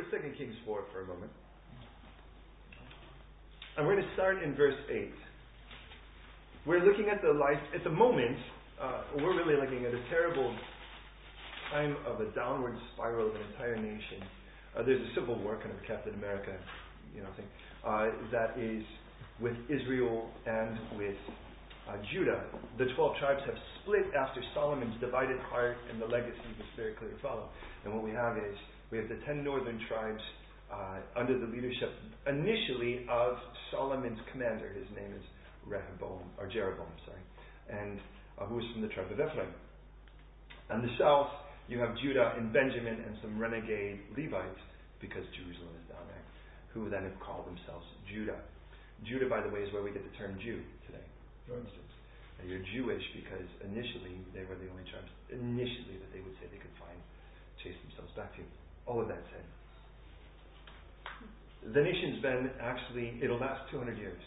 to 2 Kings 4 for a moment. And we're going to start in verse 8. We're looking at the life, at the moment, uh, we're really looking at a terrible time of a downward spiral of an entire nation. Uh, there's a civil war, kind of Captain America, you know, thing, uh, that is with Israel and with uh, Judah. The 12 tribes have split after Solomon's divided heart, and the legacy was very clear to follow. And what we have is we have the 10 northern tribes uh, under the leadership initially of Solomon's commander. His name is Rehoboam, or Jeroboam, sorry, and uh, who was from the tribe of Ephraim. On the south, you have Judah and Benjamin and some renegade Levites, because Jerusalem is down there, who then have called themselves Judah. Judah, by the way, is where we get the term Jew today, for instance. Now, you're Jewish because initially they were the only tribes, initially, that they would say they could find, chase themselves back to. All of that said. The nation's been actually, it'll last 200 years.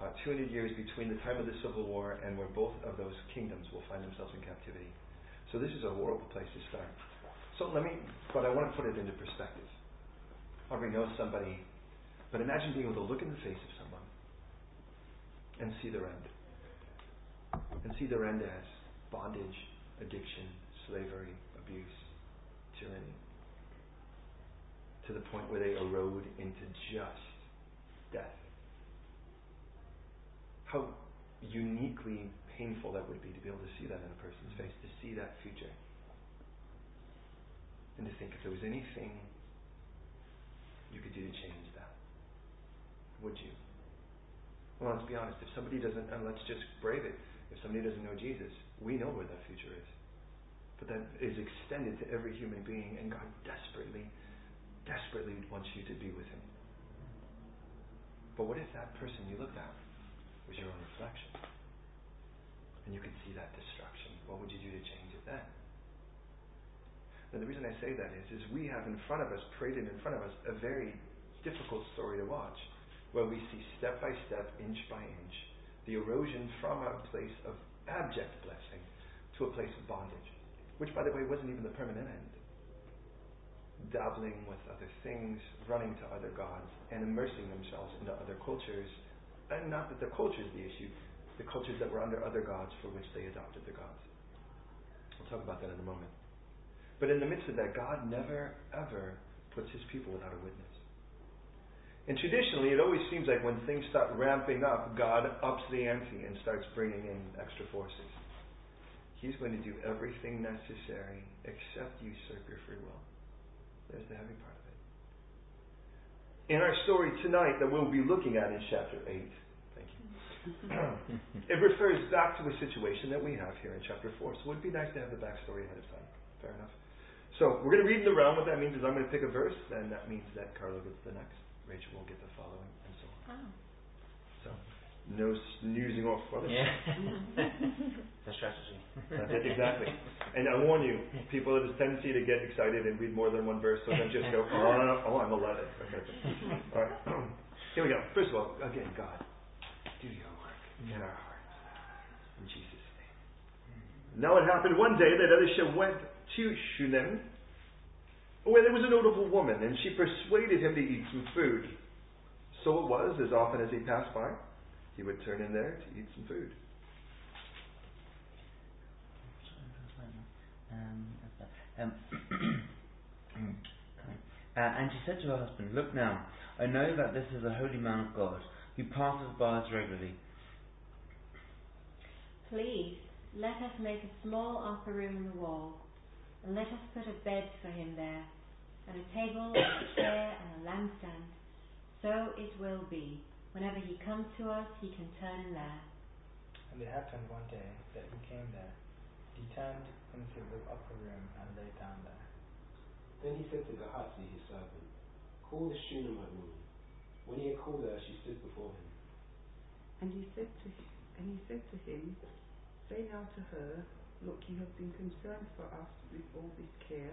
Uh, 200 years between the time of the Civil War and where both of those kingdoms will find themselves in captivity. So this is a horrible place to start. So let me, but I want to put it into perspective. Everybody knows somebody, but imagine being able to look in the face of someone and see their end. And see their end as bondage, addiction, slavery, abuse, tyranny. To the point where they erode into just death. How uniquely painful that would be to be able to see that in a person's face, to see that future. And to think if there was anything you could do to change that, would you? Well, let's be honest. If somebody doesn't, and let's just brave it. If somebody doesn't know Jesus, we know where that future is. But that is extended to every human being, and God desperately, desperately wants you to be with Him. But what if that person you looked at was your own reflection? and you could see that destruction. What would you do to change it then? And the reason I say that is, is we have in front of us, paraded in front of us, a very difficult story to watch, where we see step by step, inch by inch, the erosion from a place of abject blessing to a place of bondage, which, by the way, wasn't even the permanent end. Dabbling with other things, running to other gods, and immersing themselves into other cultures. And not that the culture is the issue, the cultures that were under other gods for which they adopted the gods. We'll talk about that in a moment. But in the midst of that, God never, ever puts his people without a witness. And traditionally, it always seems like when things start ramping up, God ups the ante and starts bringing in extra forces. He's going to do everything necessary except usurp your free will. There's the heavy part of it. In our story tonight that we'll be looking at in chapter 8, thank you, it refers back to a situation that we have here in chapter 4. So it would be nice to have the backstory ahead of time. Fair enough. So we're going to read in the round. What that means is I'm going to pick a verse, and that means that Carlo gets the next, Rachel will get the following, and so on. Oh. So no snoozing off for Yeah. the strategy. That's it, exactly. And I warn you, people have a tendency to get excited and read more than one verse, so then just go, oh, oh I'm 11. Okay. All right. Here we go. First of all, again, God. Do your work in our hearts. In Jesus' name. Now it happened one day that Elisha went to Shunem, where there was a notable woman, and she persuaded him to eat some food. So it was, as often as he passed by, he would turn in there to eat some food. Um, um, uh, and she said to her husband, Look now, I know that this is a holy man of God, who passes by us regularly. Please, let us make a small upper room in the wall, and let us put a bed for him there, and a table, and a chair, and a lampstand. So it will be. Whenever he comes to us, he can turn in there. And it happened one day that he came there. He turned into the upper room and lay down there. Then he said to Gehazi, his servant, Call the Shunammite woman. When he had called her, she stood before him. And he said to him, and he said to him, Say now to her, Look, you have been concerned for us with all this care.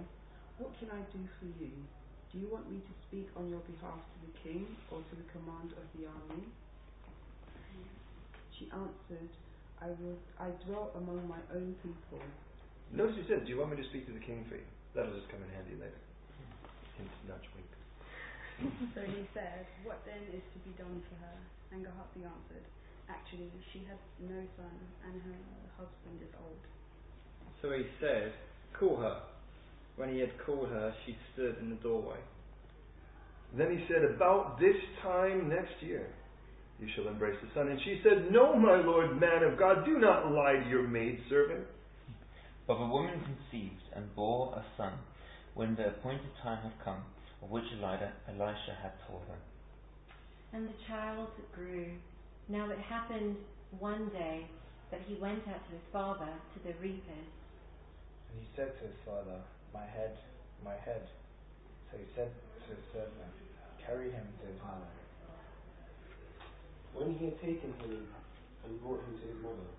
What can I do for you? Do you want me to speak on your behalf to the king or to the command of the army? She answered, I will I dwell among my own people. Notice he said, Do you want me to speak to the king for you? That'll just come in handy later. Hint, no. Dutch wink. so he said, What then is to be done for her? And Gehazi answered, Actually, she has no son, and her husband is old. So he said, Call her. When he had called her, she stood in the doorway. Then he said, About this time next year you shall embrace the son. And she said, No, my lord, man of God, do not lie to your maidservant. But the woman conceived and bore a son when the appointed time had come, of which Elisha had told her. And the child grew. Now it happened one day that he went out to his father to the reapers. And he said to his father, My head, my head. So he said to his servant, Carry him to his mother. When he had taken him and brought him to his mother,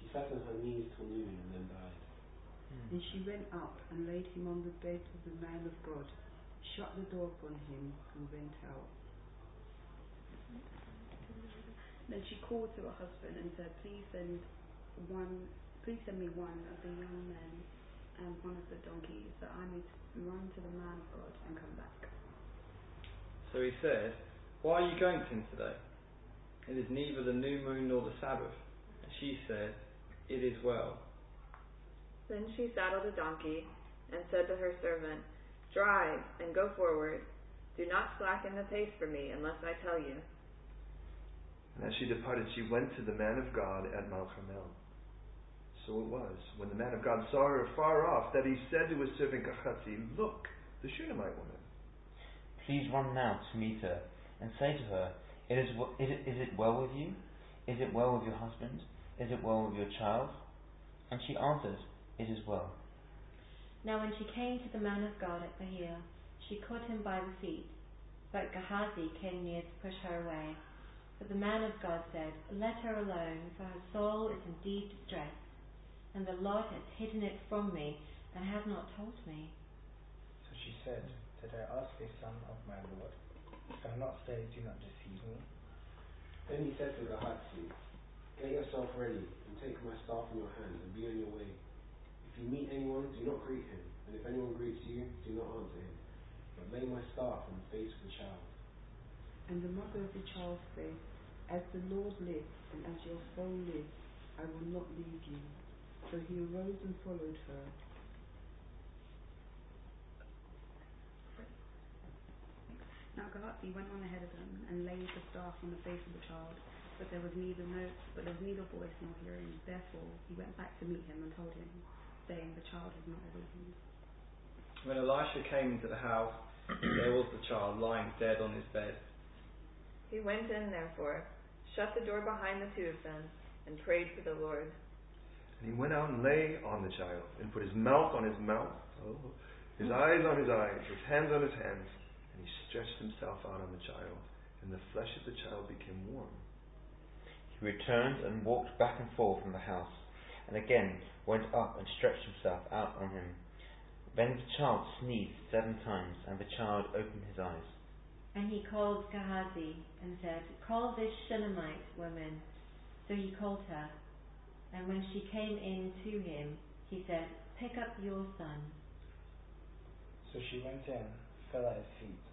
he sat on her knees till noon and then died. Hmm. And she went up and laid him on the bed of the man of God, shut the door upon him, and went out. Then she called to her husband and said, Please send one please send me one of the young men and one of the donkeys, that I may run to the man of God and come back. So he said, Why are you going to him today? It is neither the new moon nor the Sabbath. And she said, It is well. Then she saddled a donkey and said to her servant, Drive and go forward. Do not slacken the pace for me unless I tell you. And as she departed, she went to the man of God at Mount Carmel. So it was, when the man of God saw her far off, that he said to his servant Gehazi, Look, the Shunammite woman. Please run now to meet her, and say to her, it is, is, it, is it well with you? Is it well with your husband? Is it well with your child? And she answered, It is well. Now when she came to the man of God at Bahir, she caught him by the feet. But Gehazi came near to push her away. But the man of God said, Let her alone, for her soul is in deep distress and the Lord has hidden it from me and has not told me. So she said, Did I ask a son of my Lord? If I not say, Do not deceive me? Then he said to Gehazi, Get yourself ready and take my staff in your hand and be on your way. If you meet anyone, do not greet him, and if anyone greets you, do not answer him, but lay my staff on the face of the child. And the mother of the child said, As the Lord lives, and as your soul lives, I will not leave you. So he arose and followed her. Now Gehazi went on ahead of them and laid the staff on the face of the child, but there was neither no, but there was neither voice nor hearing. Therefore he went back to meet him and told him, saying, The child is not awakened. When Elisha came into the house, there was the child lying dead on his bed. He went in, therefore, shut the door behind the two of them, and prayed to the Lord. And he went out and lay on the child, and put his mouth on his mouth, oh, his eyes on his eyes, his hands on his hands, and he stretched himself out on the child, and the flesh of the child became warm. He returned and walked back and forth in the house, and again went up and stretched himself out on him. Then the child sneezed seven times, and the child opened his eyes. And he called Gehazi and said, Call this Shunammite woman. So he called her. And when she came in to him, he said, Pick up your son. So she went in, fell at his feet,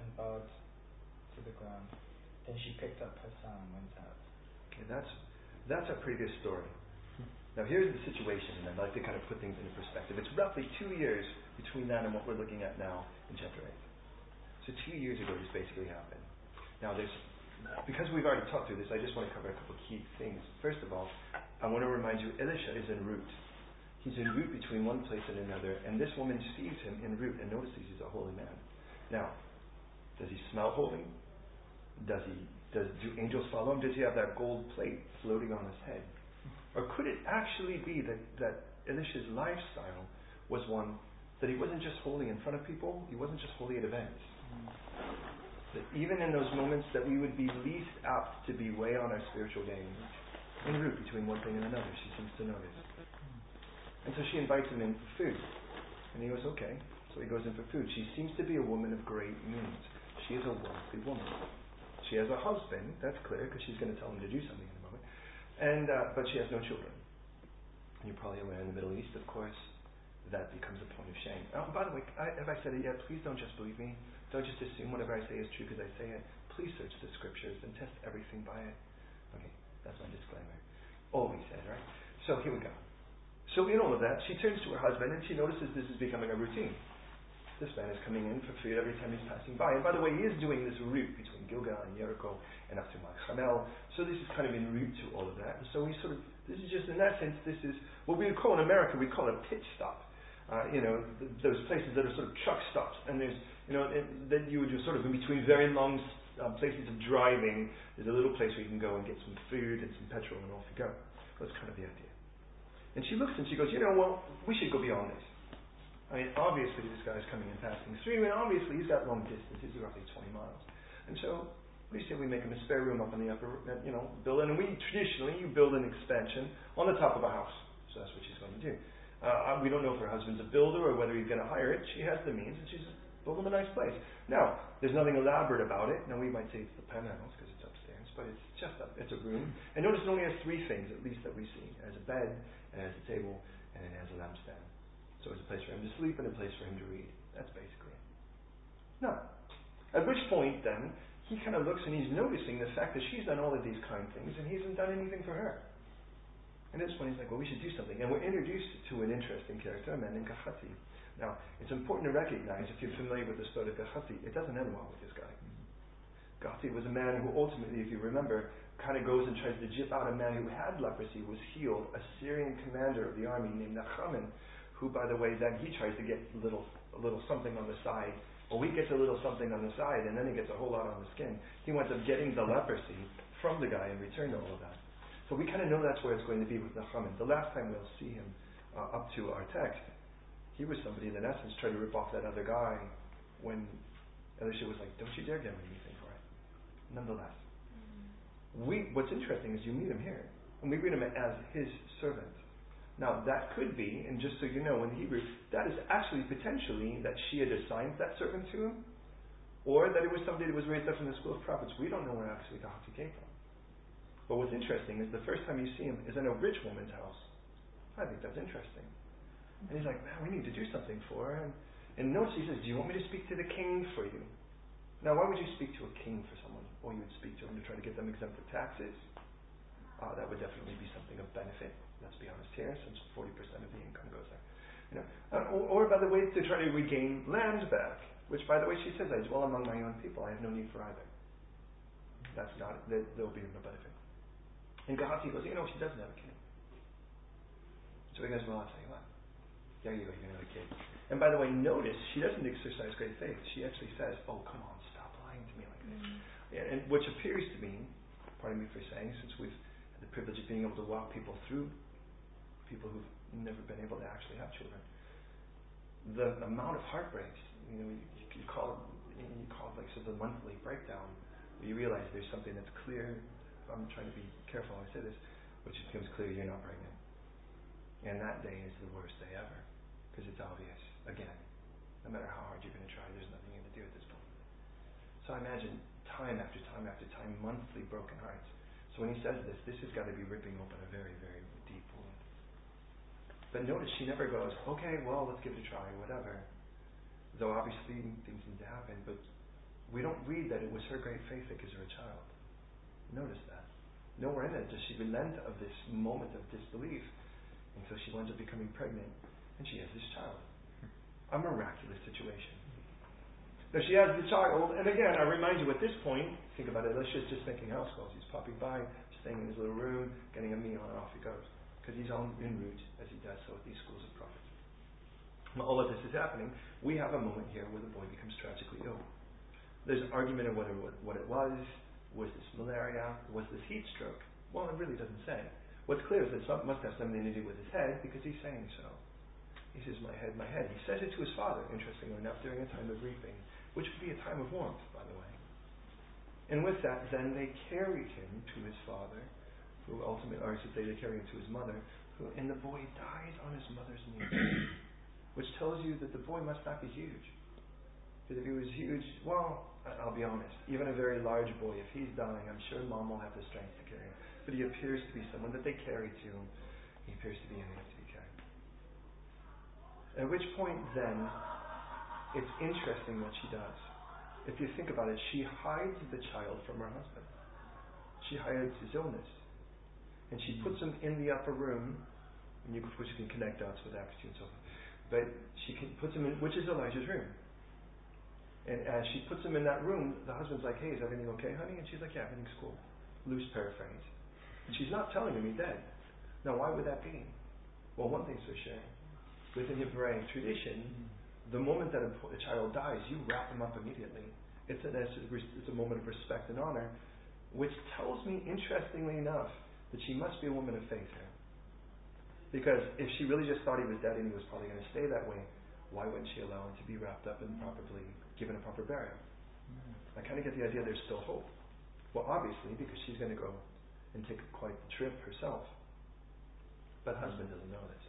and bowed to the ground. Then she picked up her son and went out. Okay, that's that's our previous story. Now here's the situation, and I'd like to kind of put things into perspective. It's roughly two years between that and what we're looking at now in chapter eight. So two years ago, this basically happened. Now there's because we've already talked through this, I just want to cover a couple of key things. First of all, I want to remind you, Elisha is en route. He's en route between one place and another, and this woman sees him en route and notices he's a holy man. Now, does he smell holy? Does he? Does do angels follow him? Does he have that gold plate floating on his head? Or could it actually be that that Elisha's lifestyle was one that he wasn't just holy in front of people, he wasn't just holy at events. That even in those moments that we would be least apt to be way on our spiritual game, en route between one thing and another, she seems to notice. And so she invites him in for food. And he goes, okay. So he goes in for food. She seems to be a woman of great means. She is a wealthy woman. She has a husband, that's clear, because she's going to tell him to do something in a moment. And uh, but she has no children. You're probably aware in the Middle East, of course, that becomes a point of shame. Oh, by the way, I, have I said it yet? Please don't just believe me. Don't just assume whatever I say is true because I say it. Please search the scriptures and test everything by it. Okay, that's my disclaimer. Always said, right? So here we go. So in all of that, she turns to her husband and she notices this is becoming a routine. This man is coming in for food every time he's passing by. And by the way, he is doing this route between Gilgal and Jericho and up to Mount. So this is kind of en route to all of that. And so we sort of, this is just in essence, this is what we would call in America, we call it a pit stop. Uh, you know, th- those places that are sort of truck stops. And there's, you know, then you would just sort of in between very long um, places of driving, there's a little place where you can go and get some food and some petrol and off you go. That's kind of the idea. And she looks and she goes, you know, well, we should go beyond this. I mean, obviously this guy's coming and passing through, and obviously he's got long distance. He's roughly 20 miles. And so we say we make him a spare room up in the upper, you know, building. And we traditionally you build an expansion on the top of a house. So that's what she's going to do. Uh, we don't know if her husband's a builder or whether he's going to hire it. She has the means, and she's build him a nice place. Now, there's nothing elaborate about it. Now we might say it's the penthouse because it's upstairs, but it's just a, it's a room. And notice it only has three things, at least that we see: it has a bed, it has a table, and it has a lampstand. So it's a place for him to sleep and a place for him to read. That's basically it. No. At which point, then, he kind of looks and he's noticing the fact that she's done all of these kind things and he hasn't done anything for her. And at this point, he's like, well, we should do something. And we're introduced to an interesting character, a man named Gehazi. Now, it's important to recognize, if you're familiar with the story of Gehazi, it doesn't end well with this guy. Gehazi was a man who ultimately, if you remember, kind of goes and tries to jip out a man who had leprosy, was healed, a Syrian commander of the army named Nachaman, who, by the way, then he tries to get a little, a little something on the side. Well, he gets a little something on the side, and then he gets a whole lot on the skin. He winds up getting the leprosy from the guy in return to all of that. So we kind of know that's where it's going to be with Nachaman. The last time we'll see him uh, up to our text, he was somebody that, in essence, tried to rip off that other guy when Elisha was like, don't you dare give him anything for it. Nonetheless. We, what's interesting is you meet him here, and we read him as his servant. Now, that could be, and just so you know, in Hebrew, that is actually potentially that she had assigned that servant to him, or that it was somebody that was raised up from the school of prophets. We don't know where actually Gehazi came from. But what's interesting is the first time you see him is in a rich woman's house. I think that's interesting. And he's like, man, we need to do something for her. And, and notice he says, do you want me to speak to the king for you? Now, why would you speak to a king for someone? Or you would speak to him to try to get them exempt from taxes? Uh, that would definitely be something of benefit let's be honest here, since 40% of the income goes there. You know, uh, or, or, by the way, to try to regain land back, which, by the way, she says, I dwell among my own people. I have no need for either. That's not, there, will be no benefit. And Gehazi goes, you know, she doesn't have a kid. So he goes, well, I'll tell you what. There you go, you're going to have a kid. And by the way, notice she doesn't exercise great faith. She actually says, oh, come on, stop lying to me like this. Mm. Yeah, and which appears to me, pardon me for saying, since we've had the privilege of being able to walk people through people who've never been able to actually have children. The amount of heartbreaks, you know, you, you call it, you call it like sort of the monthly breakdown, where you realize there's something that's clear. I'm trying to be careful I say this, which becomes clear you're not pregnant. And that day is the worst day ever, because it's obvious. Again, no matter how hard you're going to try, there's nothing going to do at this point. So I imagine time after time after time, monthly broken hearts. So when he says this, this has got to be ripping open a very, very deep wound. but notice she never goes, okay, well, let's give it a try, whatever. Though obviously things need to happen, but we don't read that it was her great faith that gives her a child. Notice that. Nowhere in it does she relent of this moment of disbelief until she winds up becoming pregnant and she has this child. A miraculous situation. Now she has the child, and again, I remind you at this point, think about it, Elisha's just making house calls. He's popping by, staying in his little room, getting a meal, and off he goes because he's on en route as he does so with these schools of prophets. When all of this is happening, we have a moment here where the boy becomes tragically ill. There's an argument of what it was. Was this malaria? Was this heat stroke? Well, it really doesn't say. What's clear is that it must have something to do with his head because he's saying so. He says, My head, my head. He says it to his father, interestingly enough, during a time of reaping, which would be a time of warmth, by the way. And with that, then they carried him to his father, who ultimately, or I should say, they carry him to his mother, who, and the boy dies on his mother's knee, which tells you that the boy must not be huge. Because if he was huge, well, I'll be honest, even a very large boy, if he's dying, I'm sure mom will have the strength to carry him. But he appears to be someone that they carry to him. He appears to be in to be carried. At which point, then, it's interesting what she does. If you think about it, she hides the child from her husband. She hides his illness. And she puts him in the upper room, and you, which you can connect dots with Acts 2 and so forth. But she can, puts him in, which is Elijah's room. And as she puts him in that room, the husband's like, hey, is everything okay, honey? And she's like, yeah, everything's cool. Loose paraphrase. And she's not telling him he's dead. Now, why would that be? Well, one thing's for sure. Within Hebraic tradition, the moment that a, a child dies, you wrap him up immediately. It's, an, it's a moment of respect and honor, which tells me, interestingly enough, that she must be a woman of faith here. Because if she really just thought he was dead and he was probably going to stay that way, why wouldn't she allow him to be wrapped up and properly given a proper burial? I kind of get the idea there's still hope. Well, obviously, because she's going to go and take quite the trip herself. But husband doesn't know this.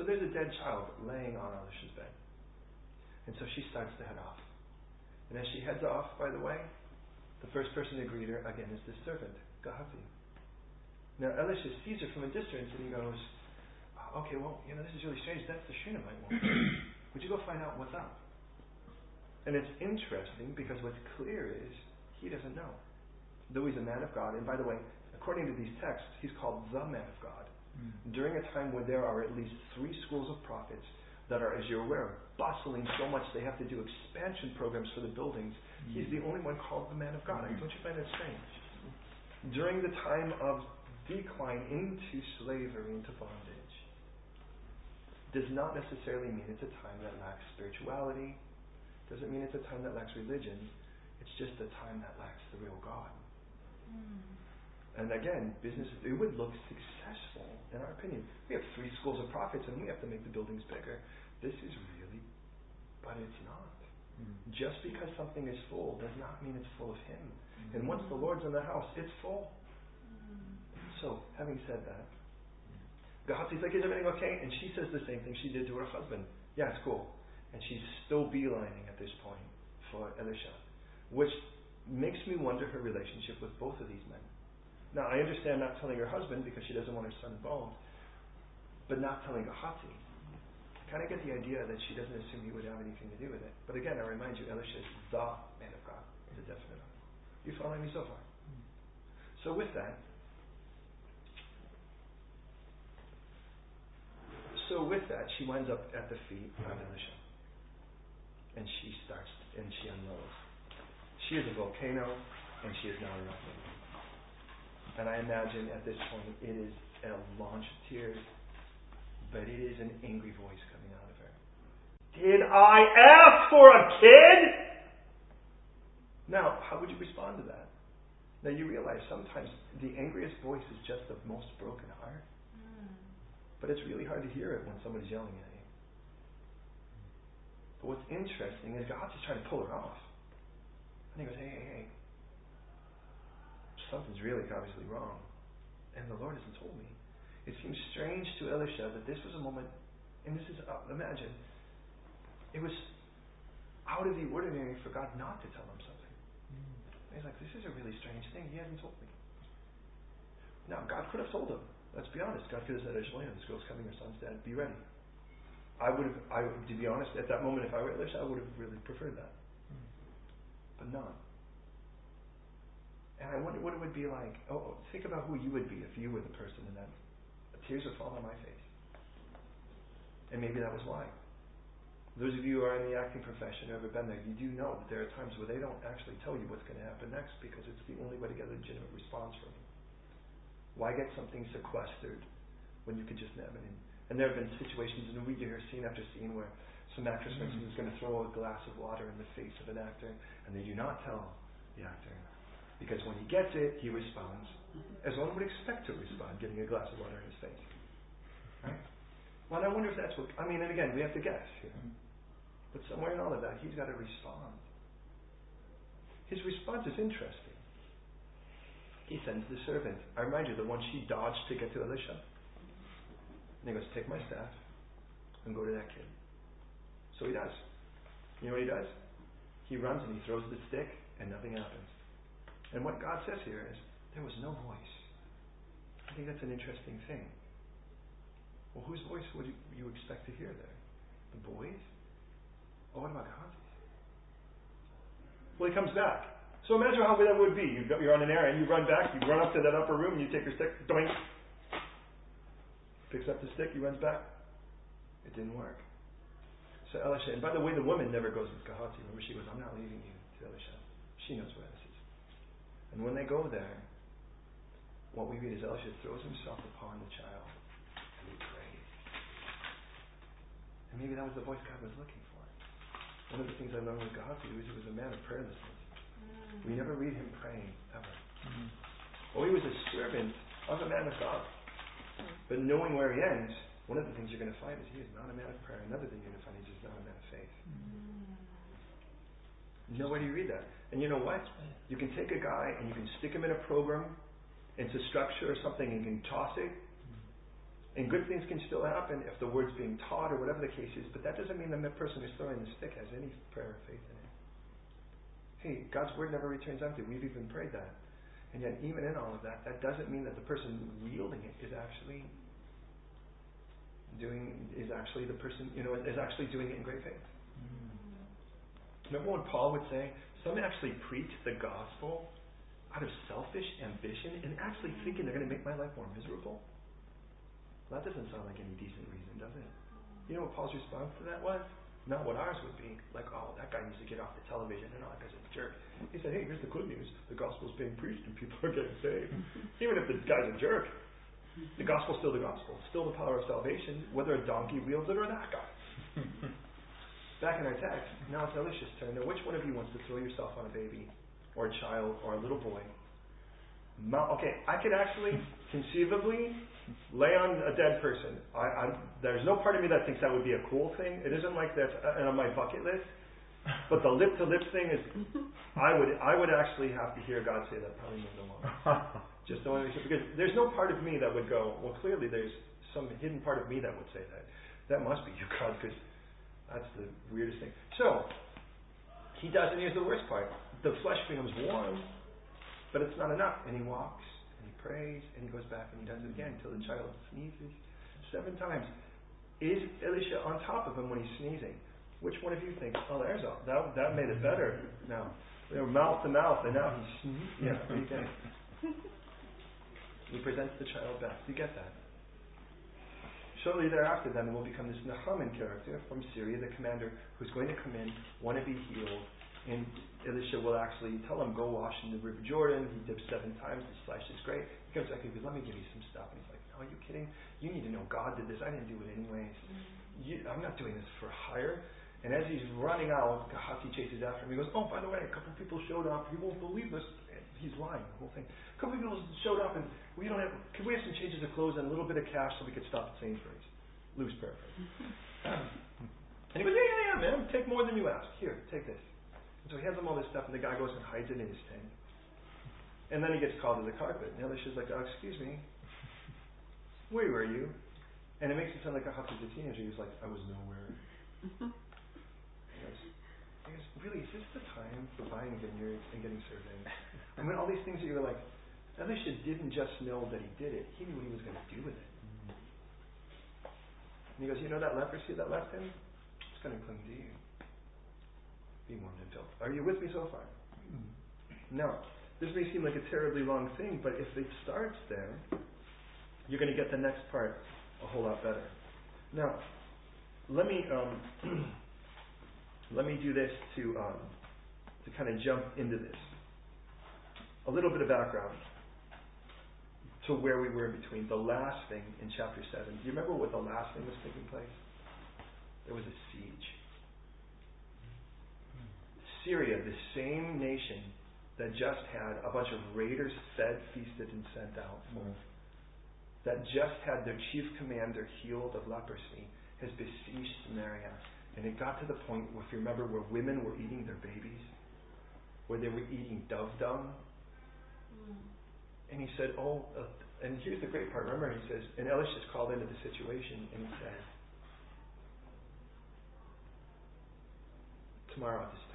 So there's a dead child laying on Elisha's bed. And so she starts to head off. And as she heads off, by the way, the first person to greet her again is this servant, Gehazi. Now Elisha sees her from a distance and he goes, oh, okay, well, you know, this is really strange. That's the Shunammite woman. Would you go find out what's up? And it's interesting because what's clear is he doesn't know. Though he's a man of God, and by the way, according to these texts, he's called the man of God. Mm. During a time when there are at least three schools of prophets that are, as you're aware, bustling so much they have to do expansion programs for the buildings, mm. he's the only one called the man of God. Mm. Don't you find that strange? During the time of decline into slavery, into bondage, does not necessarily mean it's a time that lacks spirituality, doesn't mean it's a time that lacks religion. It's just a time that lacks the real God. Mm. And again, business, it would look successful, in our opinion. We have three schools of prophets and we have to make the buildings bigger. This is really, but it's not. Mm. Just because something is full does not mean it's full of Him. Mm. And once the Lord's in the house, it's full. So, having said that, Gehazi's like, is everything okay? And she says the same thing she did to her husband. Yeah, it's cool. And she's still beelining at this point for Elisha, which makes me wonder her relationship with both of these men. Now, I understand not telling her husband because she doesn't want her son involved, but not telling Gehazi. I kind of get the idea that she doesn't assume he would have anything to do with it. But again, I remind you, Elisha is the man of God. He's a definite. You following me so far? So with that, so with that, she winds up at the feet of Elisha. And she starts, and she unloads. She is a volcano, and she is now erupting. And I imagine at this point it is a launch of tears, but it is an angry voice coming out of her. Did I ask for a kid? Now, how would you respond to that? Now you realize sometimes the angriest voice is just the most broken heart. Hmm. But it's really hard to hear it when somebody's yelling at you. But what's interesting is God's just trying to pull her off. And he goes, hey, hey, hey. Something's really obviously wrong. And the Lord hasn't told me. It seems strange to Elisha that this was a moment, and this is, uh, imagine, it was out of the ordinary for God not to tell him something. Mm. He's like, this is a really strange thing. He hasn't told me. Now, God could have told him. Let's be honest. God could have said, Angelina, this girl's coming, her son's dead. Be ready. I would have, I, to be honest, at that moment, if I were Elisha, I would have really preferred that. Hmm. But not. And I wonder what it would be like. Oh, oh, think about who you would be if you were the person in that. Tears would fall on my face. And maybe that was why. Those of you who are in the acting profession who have ever been there, you do know that there are times where they don't actually tell you what's going to happen next because it's the only way to get a legitimate response from you. Why get something sequestered when you could just nab it in? And there have been situations, and we hear scene after scene where some actress, for instance, mm-hmm. is going to throw a glass of water in the face of an actor, and they do not tell the actor. Because when he gets it, he responds mm-hmm. as one would expect to respond, getting a glass of water in his face. Right? Well, I wonder if that's what, I mean, and again, we have to guess here. Mm-hmm. But somewhere in all of that, he's got to respond. His response is interesting he sends the servant. I remind you, the one she dodged to get to Elisha. And he goes, Take my staff and go to that kid. So he does. You know what he does? He runs and he throws the stick and nothing happens. And what God says here is, there was no voice. I think that's an interesting thing. Well, whose voice would you expect to hear there? The boys? Oh, what about Gehazi? Well, he comes back. So imagine how that would be. You're on an errand, you run back, you run up to that upper room, and you take your stick, doink. Picks up the stick, he runs back. It didn't work. So Elisha, and by the way, the woman never goes with Gehazi. Remember, she goes, I'm not leaving you to Elisha. She knows where this is. And when they go there, what we read is Elisha throws himself upon the child and he prays. And maybe that was the voice God was looking for. One of the things I learned with Gehazi was he was a man of prayerlessness. We never read him praying, ever. Mm-hmm. Oh, he was a servant of a man of God. But knowing where he ends, one of the things you're going to find is he is not a man of prayer. Another thing you're going to find is he's not a man of faith. Mm-hmm. Nowhere do you read that. And you know what? You can take a guy and you can stick him in a program, into structure or something, and you can toss it. And good things can still happen if the word's being taught or whatever the case is, but that doesn't mean the person who's throwing the stick has any prayer or faith in it. Hey, God's word never returns empty. We've even prayed that. And yet, even in all of that, that doesn't mean that the person wielding it is actually doing is actually the person you know is actually doing it in great faith. Mm. Remember when Paul would say, "Some actually preach the gospel out of selfish ambition and actually thinking they're going to make my life more miserable." Well, that doesn't sound like any decent reason, does it? You know what Paul's response to that was? Not what ours would be. Like, oh, that guy needs to get off the television and all that guy's a jerk. He said, hey, here's the good news. The gospel's being preached and people are getting saved. Even if the guy's a jerk, the gospel's still the gospel. Still the power of salvation, whether a donkey wields it or that guy. Back in our text, now it's Elisha's turn. Now, which one of you wants to throw yourself on a baby or a child or a little boy? Okay, I could actually, conceivably, lay on a dead person. I, there's no part of me that thinks that would be a cool thing. It isn't like that's uh, on my bucket list. But the lip to lip thing is, I would I would actually have to hear God say that probably no more. Just the way because there's no part of me that would go. Well, clearly there's some hidden part of me that would say that. That must be you, God, because that's the weirdest thing. So he does, and here's the worst part: the flesh becomes warm, but it's not enough, and he walks prays, and he goes back and he does it again until the child sneezes seven times. Is Elisha on top of him when he's sneezing? Which one of you thinks, oh, there's a, that, that made it better now? They were mouth to mouth, and now he's sneezing. Yeah, get. He presents the child back. Do You get that? Shortly thereafter, then, will become this Naaman character from Syria, the commander who's going to come in, want to be healed, and Elisha will actually tell him, go wash in the River Jordan. He dips seven times. His flesh is great. He comes back and goes, let me give you some stuff. And he's like, oh, are you kidding? You need to know God did this. I didn't do it anyways. You, I'm not doing this for hire. And as he's running out, Gehazi chases after him. He goes, oh, by the way, a couple people showed up. You won't believe this. He's lying, the whole thing. A couple people showed up, and we don't have, could we have some changes of clothes and a little bit of cash so we could stop at Sainsbury's? Loose paraphrase. and he goes, yeah, yeah, yeah, man. Take more than you asked. Here, take this. So he hands him all this stuff, and the guy goes and hides it in his tent. And then he gets called to the carpet. And Elisha's like, oh, excuse me, where were you? And it makes it sound like a a teenager. He's like, I was nowhere. Mm-hmm. he, goes, he goes, really, is this the time for buying vineyards and getting surveys? I mean, all these things that you were like, Elisha didn't just know that he did it, he knew what he was going to do with it. Mm-hmm. And he goes, you know that leprosy that left him? It's going to cling to you be filled. Are you with me so far? Mm-hmm. Now, this may seem like a terribly long thing, but if it starts there, you're going to get the next part a whole lot better. Now, let me um, let me do this to um, to kind of jump into this. A little bit of background to where we were in between the last thing in chapter seven. Do you remember what the last thing was taking place? There was a siege. Syria, the same nation that just had a bunch of raiders fed, feasted, and sent out, mm-hmm. that just had their chief commander healed of leprosy, has besieged Samaria. And it got to the point where, if you remember, where women were eating their babies, where they were eating dove dung. Mm. And he said, Oh, uh, and here's the great part. Remember, he says, and Elisha's called into the situation, and he says, Tomorrow at this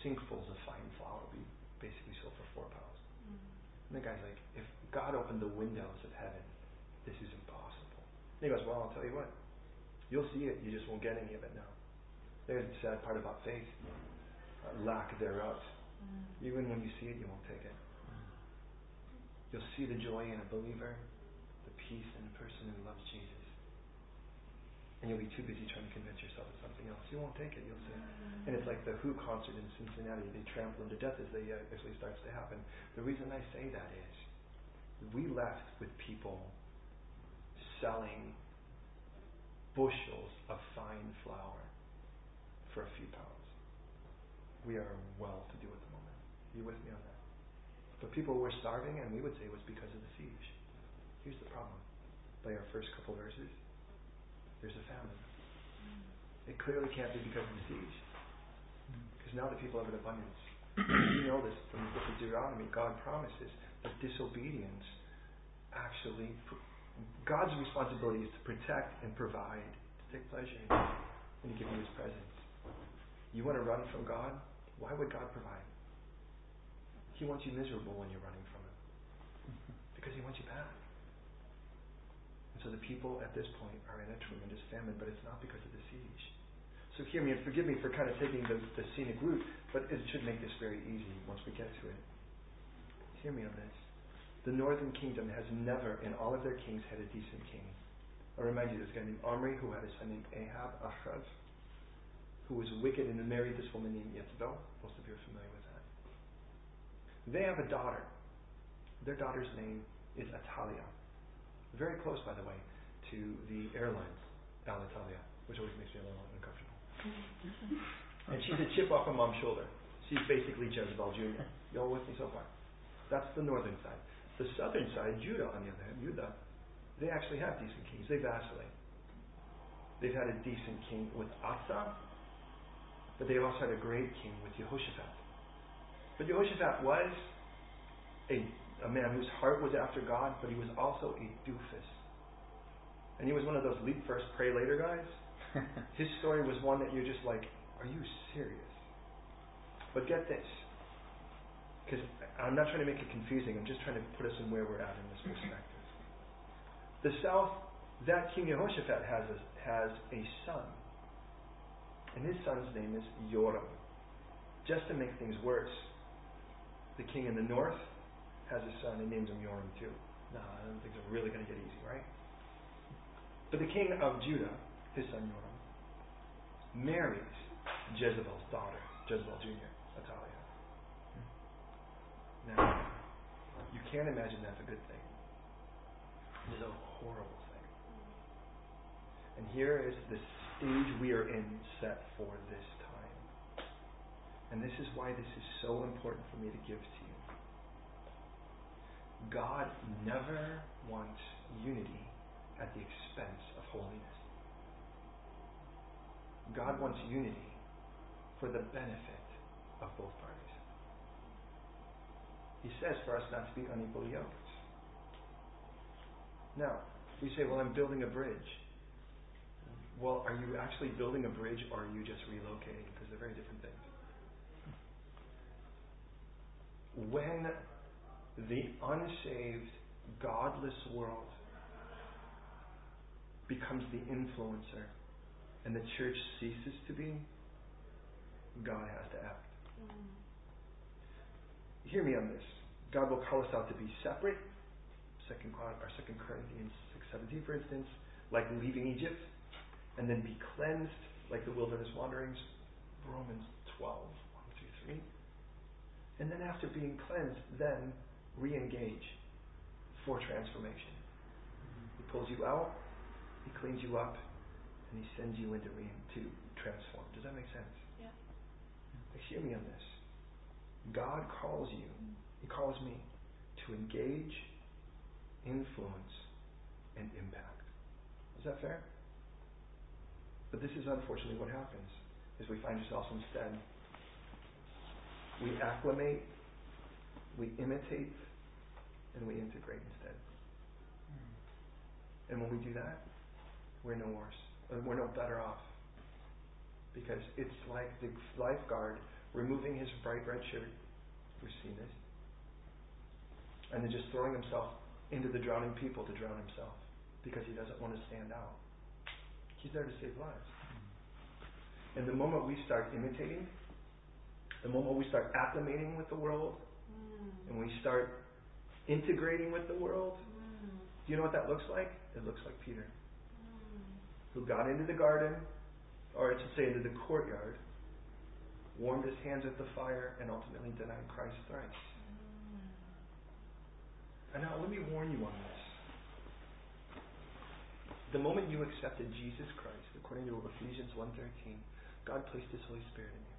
sinkfuls of fine flour will be basically sold for four pounds. Mm-hmm. And the guy's like, if God opened the windows of heaven, this is impossible. And he goes, well, I'll tell you what. You'll see it, you just won't get any of it now. There's the sad part about faith lack thereof. Mm. Even when you see it, you won't take it. You'll see the joy in a believer, the peace in a person who loves Jesus. And you'll be too busy trying to convince yourself of something else. You won't take it, you'll see. And it's like the Who concert in Cincinnati. They trample them to death as they uh, actually starts to happen. The reason I say that is we left with people selling bushels of fine flour for a few pounds. We are well to do at the moment. Are you with me on that? But people were starving, and we would say it was because of the siege. Here's the problem. By our first couple verses, there's a famine. It clearly can't be because of the siege. Because now the people have an abundance. you know this from the book of Deuteronomy. God promises that disobedience actually, God's responsibility is to protect and provide, to take pleasure in and to give you His presence. You want to run from God? Why would God provide? He wants you miserable when you're running from Him. Because He wants you back. So the people at this point are in a tremendous famine, but it's not because of the siege. So hear me and forgive me for kind of taking the, the scenic route, but it should make this very easy once we get to it. Hear me on this. The northern kingdom has never, in all of their kings, had a decent king. I remind you, there's a guy named Omri who had a son named Ahab, Achav, who was wicked and married this woman named Jezebel. Most of you are familiar with that. They have a daughter. Their daughter's name is Athaliah. Very close, by the way, to the airlines, Alitalia, which always makes me a little uncomfortable. Mm-hmm. and she's a chip off of mom's shoulder. She's basically Jezebel Jr. You all with me so far? That's the northern side. The southern side, Judah, on the other hand, Judah, they actually have decent kings. They vacillate. They've had a decent king with Asa, but they also had a great king with Jehoshaphat. But Jehoshaphat was a a man whose heart was after God, but he was also a doofus. And he was one of those leap first, pray later guys. His story was one that you're just like, are you serious? But get this. Because I'm not trying to make it confusing, I'm just trying to put us in where we're at in this perspective. The south, that King Jehoshaphat has a, has a son. And his son's name is Yoram. Just to make things worse, the king in the north has a son and names him Joram too. Don't think it's really going to get easy, right? But the king of Judah, his son Joram, marries Jezebel's daughter, Jezebel Jr., Athaliah. Now, you can't imagine that's a good thing. It is a horrible thing. And here is the stage we are in set for this time. And this is why this is so important for me to give to. God never wants unity at the expense of holiness. God wants unity for the benefit of both parties. He says for us not to be unequally yoked. Now, we say, well, I'm building a bridge. Well, are you actually building a bridge or are you just relocating? Because they're very different things. When the unsaved, godless world becomes the influencer and the church ceases to be, God has to act. Mm. Hear me on this. God will call us out to be separate. Second, our Second Corinthians six seventeen, for instance, like leaving Egypt, and then be cleansed like the wilderness wanderings. Romans 12, 1 through 3. And then after being cleansed, then re-engage for transformation. He pulls you out, he cleans you up, and he sends you into re- to transform. Does that make sense? Yeah. hear me on this. God calls you, he calls me to engage, influence, and impact. Is that fair? But this is unfortunately what happens is we find ourselves instead we acclimate, we imitate, and we integrate instead. And when we do that, we're no worse. We're no better off. Because it's like the lifeguard removing his bright red shirt. We've seen this. And then just throwing himself into the drowning people to drown himself because he doesn't want to stand out. He's there to save lives. And the moment we start imitating, the moment we start acclimating with the world, and we start integrating with the world, do you know what that looks like? It looks like Peter, mm. who got into the garden, or I should say into the courtyard, warmed his hands at the fire, and ultimately denied Christ thrice. Mm. And now let me warn you on this. The moment you accepted Jesus Christ, according to Ephesians 1.13, God placed His Holy Spirit in you.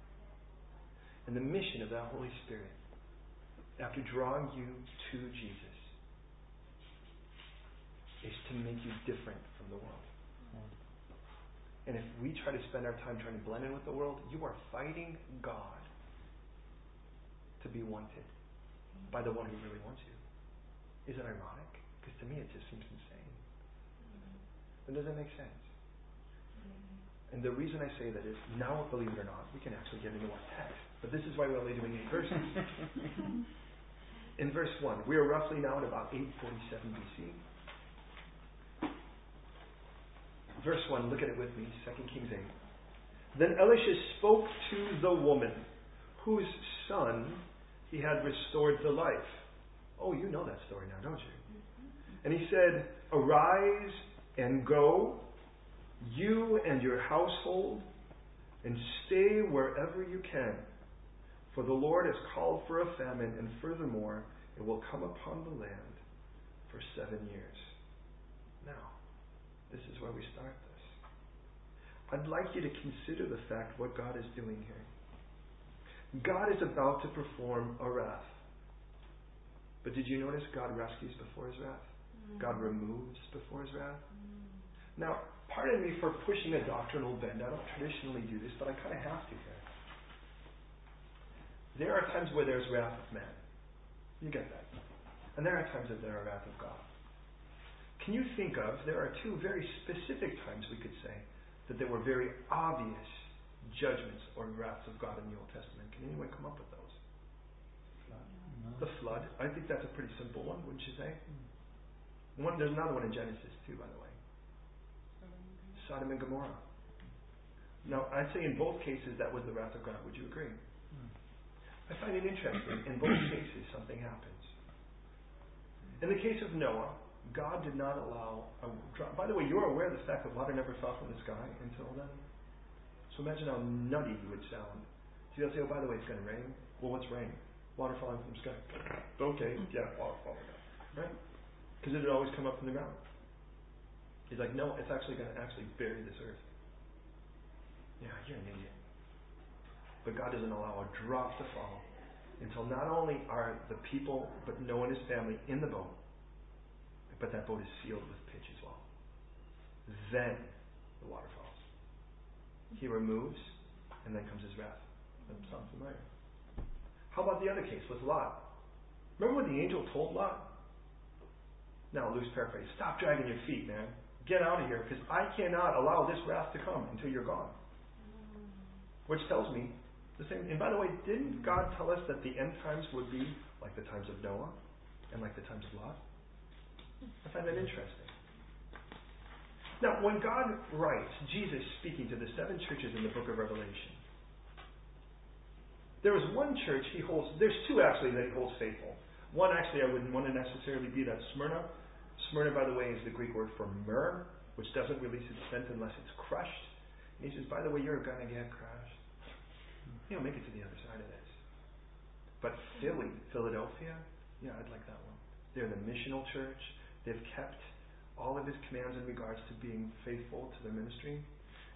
And the mission of that Holy Spirit, after drawing you to Jesus, is to make you different from the world. And if we try to spend our time trying to blend in with the world, you are fighting God to be wanted by the one who really wants you. Is it ironic? Because to me it just seems insane. But does it make sense? And the reason I say that is now, believe it or not, we can actually get into our text. But this is why we're only doing eight verses. In verse 1, we are roughly now at about 847 BC. Verse 1, look at it with me, 2 Kings 8. Then Elisha spoke to the woman whose son he had restored to life. Oh, you know that story now, don't you? And he said, Arise and go, you and your household, and stay wherever you can. For the Lord has called for a famine, and furthermore, it will come upon the land for seven years. Now, this is where we start this. I'd like you to consider the fact what God is doing here. God is about to perform a wrath. But did you notice God rescues before his wrath? Mm-hmm. God removes before his wrath? Mm-hmm. Now, pardon me for pushing a doctrinal bend. I don't traditionally do this, but I kind of have to here. There are times where there's wrath of man. You get that. And there are times that there are wrath of God. Can you think of, there are two very specific times we could say that there were very obvious judgments or wraths of God in the Old Testament. Can anyone come up with those? The flood. I think that's a pretty simple one, wouldn't you say? One, there's another one in Genesis too, by the way. Sodom and Gomorrah. Now, I'd say in both cases that was the wrath of God. Would you agree? I find it interesting. In both cases, something happens. In the case of Noah, God did not allow a drop. By the way, you're aware of the fact that water never fell from the sky until then? So imagine how nutty you would sound. So you'll say, oh, by the way, it's going to rain. Well, what's rain? Water falling from the sky. Okay, yeah, water falling down. Right? Because it would always come up from the ground. He's like, no, it's actually going to actually bury this earth. Yeah, you're an idiot. But God doesn't allow a drop to fall until not only are the people, but Noah and his family in the boat, but that boat is sealed with pitch as well. Then the water falls. He removes, and then comes his wrath. That sounds familiar. How about the other case with Lot? Remember what the angel told Lot? Now, loose paraphrase. Stop dragging your feet, man. Get out of here, because I cannot allow this wrath to come until you're gone. Which tells me the same. And by the way, didn't God tell us that the end times would be like the times of Noah and like the times of Lot? I find that interesting. Now, when God writes, Jesus speaking to the seven churches in the book of Revelation, there is one church he holds, there's two actually that he holds faithful. One actually I wouldn't want to necessarily be that Smyrna. Smyrna, by the way, is the Greek word for myrrh, which doesn't release its scent unless it's crushed. And he says, by the way, you're going to get crushed. You'll make it to the other side of this. But Philly, Philadelphia, yeah, I'd like that one. They're the missional church. They've kept all of his commands in regards to being faithful to their ministry.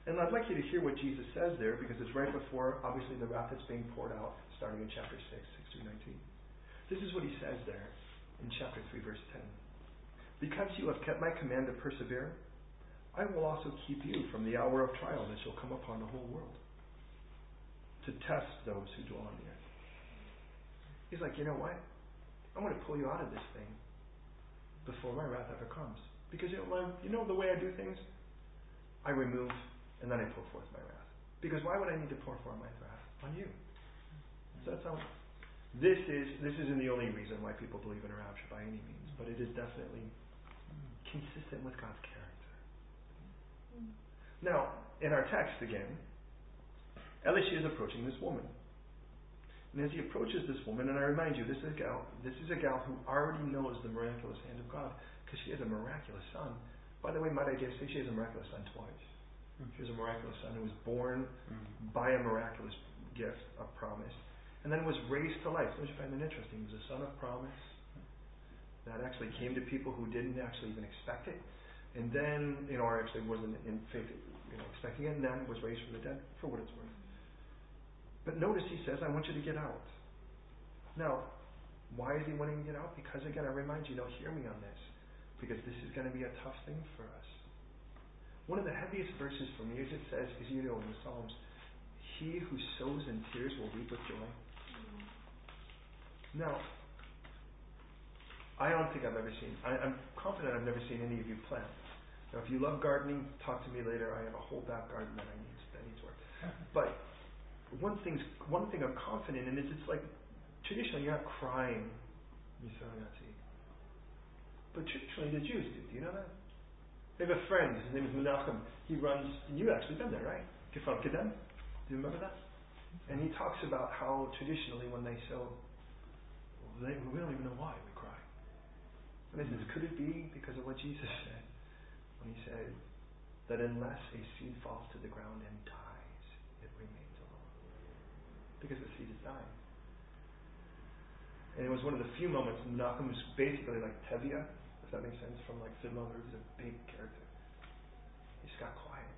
And I'd like you to hear what Jesus says there because it's right before, obviously, the wrath that's being poured out, starting in chapter 6, 6 through 19. This is what he says there in chapter 3, verse 10. Because you have kept my command to persevere, I will also keep you from the hour of trial that shall come upon the whole world to test those who dwell on the earth. He's like, you know what? I'm going to pull you out of this thing before my wrath ever comes. Because you know, you know the way I do things? I remove and then I pour forth my wrath. Because why would I need to pour forth my wrath? On you. So that's how this is this isn't the only reason why people believe in a rapture by any means, but it is definitely consistent with God's character. Now, in our text again, Elisha is approaching this woman. And as he approaches this woman, and I remind you, this is a gal, this is a gal who already knows the miraculous hand of God because she has a miraculous son. By the way, might I just say she has a miraculous son twice. Mm. She has a miraculous son who was born mm. by a miraculous gift of promise, and then was raised to life. Don't you find that interesting? He was a son of promise that actually came to people who didn't actually even expect it, and then you know, or actually wasn't in faith, you know, expecting it, and then was raised from the dead. For what it's worth. But notice he says, I want you to get out. Now, why is he wanting to get out? Because again, I remind you, don't hear me on this. Because this is going to be a tough thing for us. One of the heaviest verses for me is it says, as you know in the Psalms, he who sows in tears will reap with joy. Now, I don't think I've ever seen, I, am confident I've never seen any of you plant. Now, if you love gardening, talk to me later. I have a whole back garden that I need, that needs work. But one thing's one thing I'm confident in is it's like traditionally you're not crying out seed. Oh, but traditionally the Jews do. Do you know that? They have a friend, his name is Menachem. He runs you actually been there, right? Kfar Kedem? Do you remember that? And he talks about how traditionally when they sow they, we don't even know why we cry. And he says, could it be because of what Jesus said when he said that unless a seed falls to the ground and dies because the seed is dying. And it was one of the few moments Malcolm was basically like Tevye, if that makes sense, from like Fiddler on. He's a big character. He just got quiet.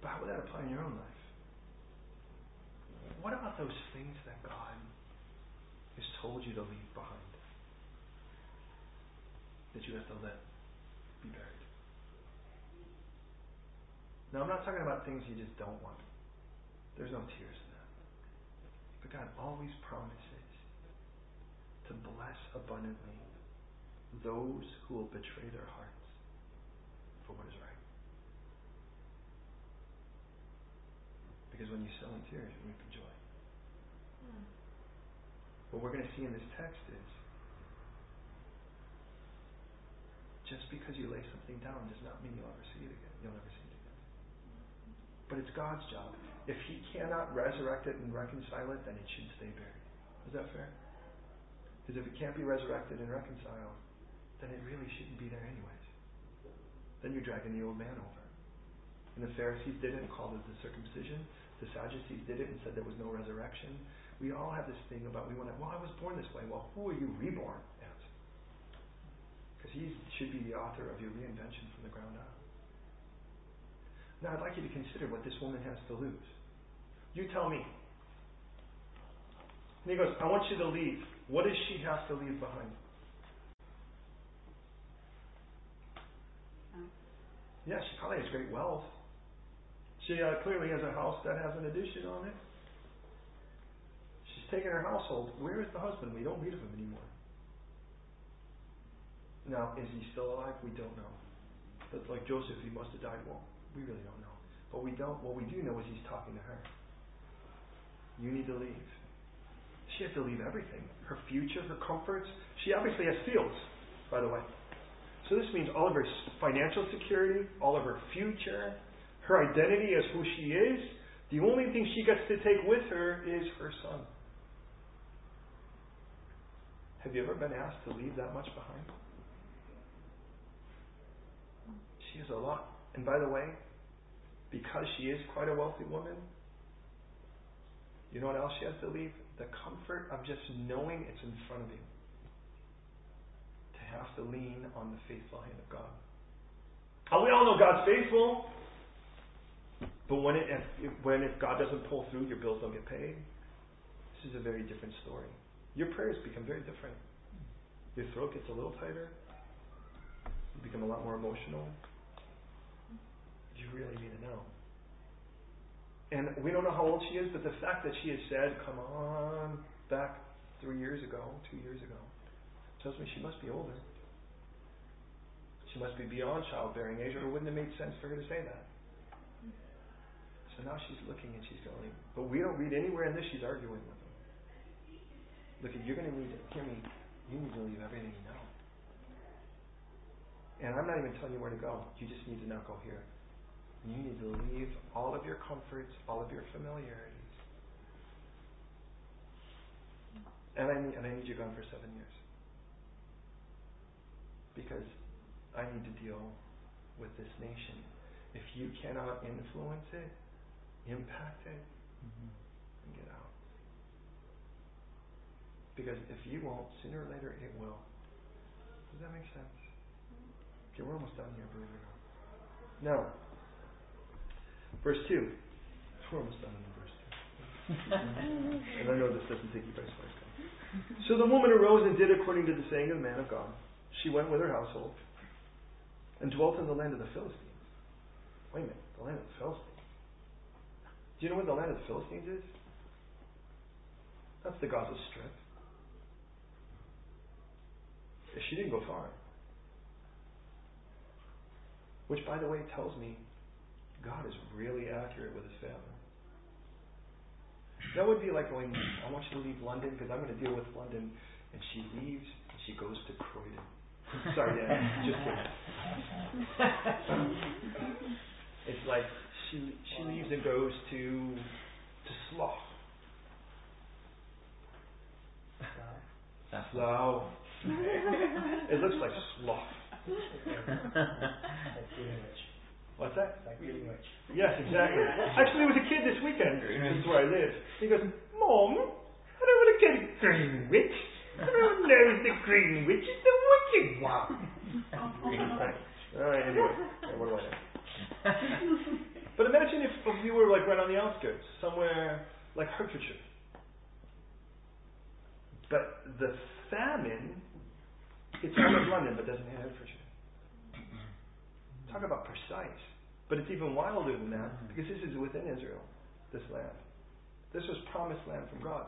But how would that apply in your own life? What about those things that God has told you to leave behind? That you have to let be buried. Now, I'm not talking about things you just don't want. There's no tears in that. But God always promises to bless abundantly those who will betray their hearts for what is right. Because when you sow in tears, you reap in joy. Hmm. What we're going to see in this text is just because you lay something down does not mean you'll ever see it again. You'll never see it again. But it's God's job if he cannot resurrect it and reconcile it, then it should stay buried. Is that fair? Because if it can't be resurrected and reconciled, then it really shouldn't be there anyways. Then you're dragging the old man over. And the Pharisees did it and called it the circumcision. The Sadducees did it and said there was no resurrection. We all have this thing about we want to, well, I was born this way. Well, who are you reborn as? Because he should be the author of your reinvention from the ground up. Now, I'd like you to consider what this woman has to lose. You tell me. And he goes, I want you to leave. What does she have to leave behind? Yeah, she probably has great wealth. She uh, clearly has a house that has an addition on it. She's taken her household. Where is the husband? We don't read of him anymore. Now, is he still alive? We don't know. But like Joseph, he must have died. Well, we really don't know. But we don't. What we do know is he's talking to her. You need to leave. She has to leave everything her future, her comforts. She obviously has fields, by the way. So this means all of her financial security, all of her future, her identity as who she is. The only thing she gets to take with her is her son. Have you ever been asked to leave that much behind? She has a lot. And by the way, because she is quite a wealthy woman, you know what else she has to leave? The comfort of just knowing it's in front of you. To have to lean on the faithful hand of God. And we all know God's faithful. But when, it, if, when if God doesn't pull through, your bills don't get paid. This is a very different story. Your prayers become very different. Your throat gets a little tighter. You become a lot more emotional. You really need to know. And we don't know how old she is, but the fact that she has said, come on, back three years ago, two years ago, tells me she must be older. She must be beyond childbearing age, or it wouldn't have made sense for her to say that. So now she's looking and she's going, but we don't read anywhere in this she's arguing with him. Look, you're going to need to hear me. You need to leave everything you know. And I'm not even telling you where to go. You just need to now go here. You need to leave all of your comforts, all of your familiarities. And I, need, and I need you gone for seven years. Because I need to deal with this nation. If you cannot influence it, impact it, mm-hmm. and get out. Because if you won't, sooner or later it will. Does that make sense? Okay, we're almost done here, believe it or not. Now, verse 2. We're almost done in verse 2. and I know this doesn't take you by surprise. So the woman arose and did according to the saying of the man of God. She went with her household and dwelt in the land of the Philistines. Wait a minute, the land of the Philistines. Do you know what the land of the Philistines is? That's the Gaza Strip. She didn't go far. Which, by the way, tells me God is really accurate with his family. That would be like going, I want you to leave London because I'm going to deal with London. And she leaves and she goes to Croydon. Sorry, Dan, just kidding. it's like she she leaves and goes to to Slough. Slough. it looks like Slough. What's that? Like Greenwich. Yes, exactly. Actually, there was a kid this weekend. This is where I live. He goes, Mom, I don't want to go to Greenwich. Everyone knows the Greenwich is the wicked one. Alright, anyway. what do I know? but imagine if, if you were like right on the outskirts, somewhere like Hertfordshire. But the famine, it's out of London but doesn't hit Hertfordshire. Talk about precise. But it's even wilder than that mm-hmm. because this is within Israel, this land. This was promised land from God.